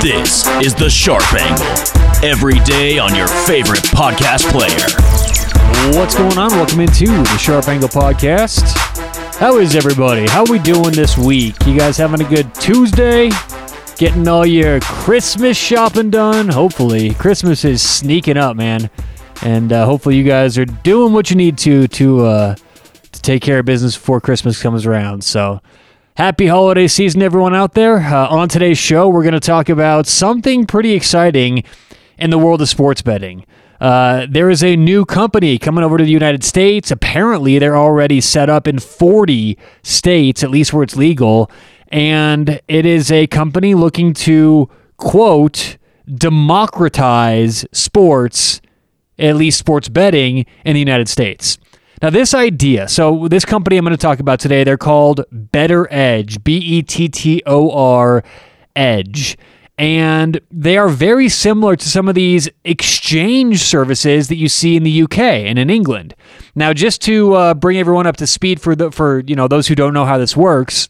This is The Sharp Angle. Every day on your favorite podcast player. What's going on? Welcome into the Sharp Angle Podcast. How is everybody? How are we doing this week? You guys having a good Tuesday? Getting all your Christmas shopping done? Hopefully. Christmas is sneaking up, man. And uh, hopefully you guys are doing what you need to to uh, to take care of business before Christmas comes around. So happy holiday season, everyone out there. Uh, on today's show, we're going to talk about something pretty exciting in the world of sports betting. Uh, there is a new company coming over to the United States. Apparently, they're already set up in 40 states, at least where it's legal. And it is a company looking to, quote, democratize sports, at least sports betting in the United States. Now, this idea, so this company I'm going to talk about today, they're called Bettor Edge, B E T T O R Edge and they are very similar to some of these exchange services that you see in the UK and in England. Now, just to uh, bring everyone up to speed for the for you know those who don't know how this works,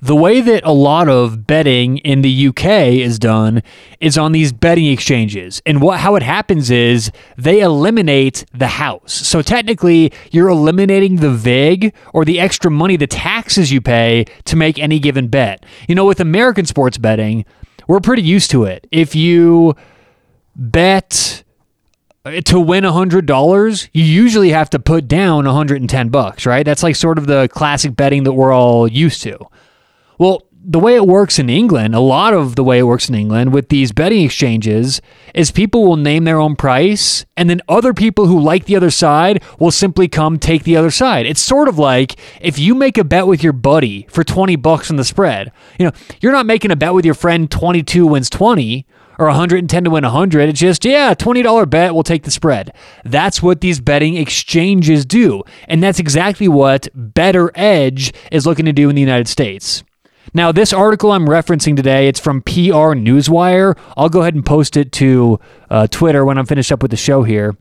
the way that a lot of betting in the UK is done is on these betting exchanges. And what how it happens is they eliminate the house. So technically, you're eliminating the VIG or the extra money, the taxes you pay to make any given bet. You know, with American sports betting, we're pretty used to it. If you bet uh, to win $100, you usually have to put down 110 bucks, right? That's like sort of the classic betting that we're all used to. Well, the way it works in England, a lot of the way it works in England with these betting exchanges is people will name their own price and then other people who like the other side will simply come take the other side. It's sort of like if you make a bet with your buddy for 20 bucks on the spread. You know, you're not making a bet with your friend 22 wins 20 or 110 to win 100. It's just, yeah, $20 bet, we'll take the spread. That's what these betting exchanges do. And that's exactly what Bettor Edge is looking to do in the United States. Now, this article I'm referencing today, it's from PR Newswire. I'll go ahead and post it to uh, Twitter when I'm finished up with the show here.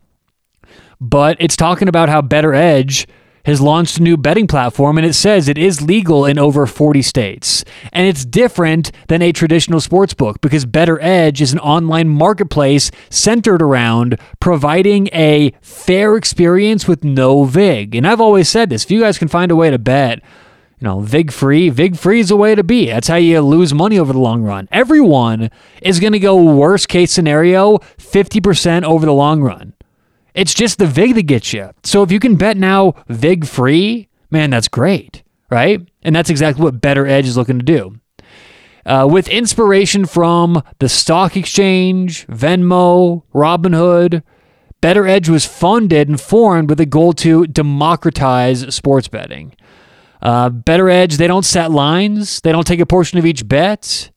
But it's talking about how Bettor Edge has launched a new betting platform and it says it is legal in over 40 states. And it's different than a traditional sports book because Bettor Edge is an online marketplace centered around providing a fair experience with no VIG. And I've always said this if you guys can find a way to bet you know, VIG free. VIG free is the way to be. That's how you lose money over the long run. Everyone is going to go worst case scenario 50% over the long run. It's just the VIG that gets you. So if you can bet now VIG free, man, that's great, right? And that's exactly what Bettor Edge is looking to do. Uh, with inspiration from the stock exchange, Venmo, Robinhood, Bettor Edge was funded and formed with a goal to democratize sports betting. Uh, Bettor Edge, they don't set lines, they don't take a portion of each bet.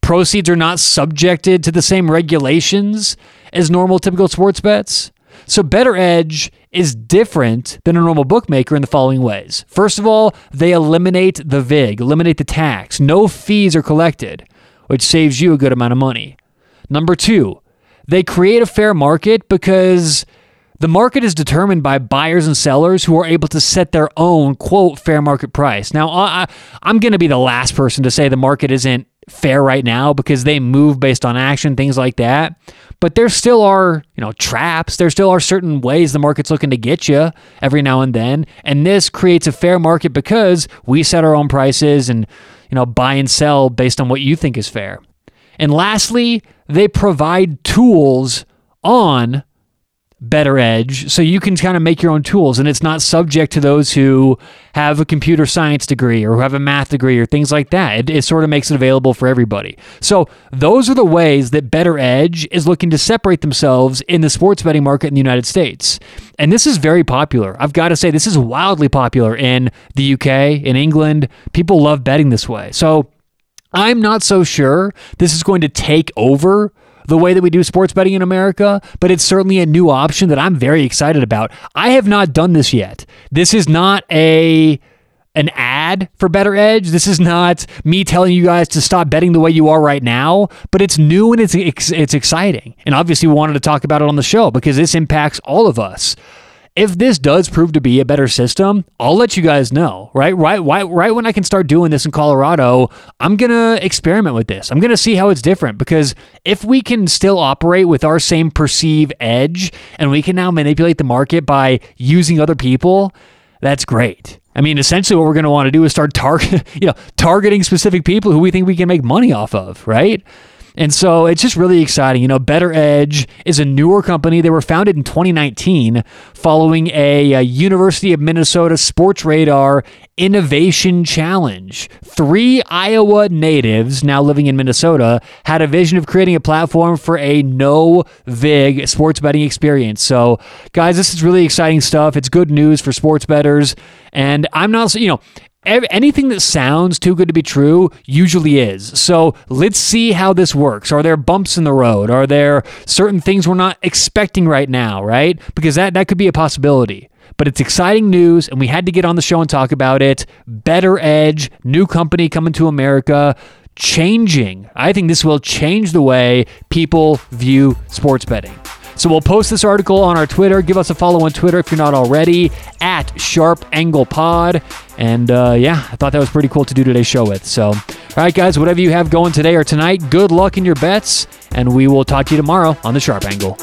Proceeds are not subjected to the same regulations as normal typical sports bets. So Bettor Edge is different than a normal bookmaker in the following ways. First of all, they eliminate the VIG, eliminate the tax. No fees are collected, which saves you a good amount of money. Number two, they create a fair market because the market is determined by buyers and sellers who are able to set their own quote fair market price. Now, I, I'm going to be the last person to say the market isn't fair right now because they move based on action, things like that. But there still are, you know, traps. There still are certain ways the market's looking to get you every now and then. And this creates a fair market because we set our own prices and, you know, buy and sell based on what you think is fair. And lastly, they provide tools on Bettor Edge so you can kind of make your own tools and it's not subject to those who have a computer science degree or who have a math degree or things like that. It, it, sort of makes it available for everybody. So those are the ways that Bettor Edge is looking to separate themselves in the sports betting market in the United States. And this is very popular. I've got to say, this is wildly popular in the UK, in England. People love betting this way. So I'm not so sure this is going to take over the way that we do sports betting in America, but it's certainly a new option that I'm very excited about. I have not done this yet. This is not a an ad for Bettor Edge. This is not me telling you guys to stop betting the way you are right now, but it's new and it's it's exciting. And obviously we wanted to talk about it on the show because this impacts all of us. If this does prove to be a better system, I'll let you guys know, right? Right, right, right when I can start doing this in Colorado, I'm gonna experiment with this. I'm gonna see how it's different because if we can still operate with our same perceive edge and we can now manipulate the market by using other people, that's great. I mean, essentially, what we're going to want to do is start target, you know, targeting specific people who we think we can make money off of, right? And so it's just really exciting. You know, Bettor Edge is a newer company. They were founded in 2019 following a, a, University of Minnesota Sports Radar Innovation Challenge. Three Iowa natives now living in Minnesota had a vision of creating a platform for a no VIG sports betting experience. So, guys, this is really exciting stuff. It's good news for sports bettors. And I'm not, you know, anything that sounds too good to be true usually is. So let's see how this works. Are there bumps in the road? Are there certain things we're not expecting right now, right? Because that, that could be a possibility. But it's exciting news, and we had to get on the show and talk about it. Bettor Edge, new company coming to America, changing. I think this will change the way people view sports betting. So we'll post this article on our Twitter. Give us a follow on Twitter if you're not already at Sharp Angle Pod. And uh, yeah, I thought that was pretty cool to do today's show with. So, all right, guys, whatever you have going today or tonight, good luck in your bets, and we will talk to you tomorrow on the Sharp Angle.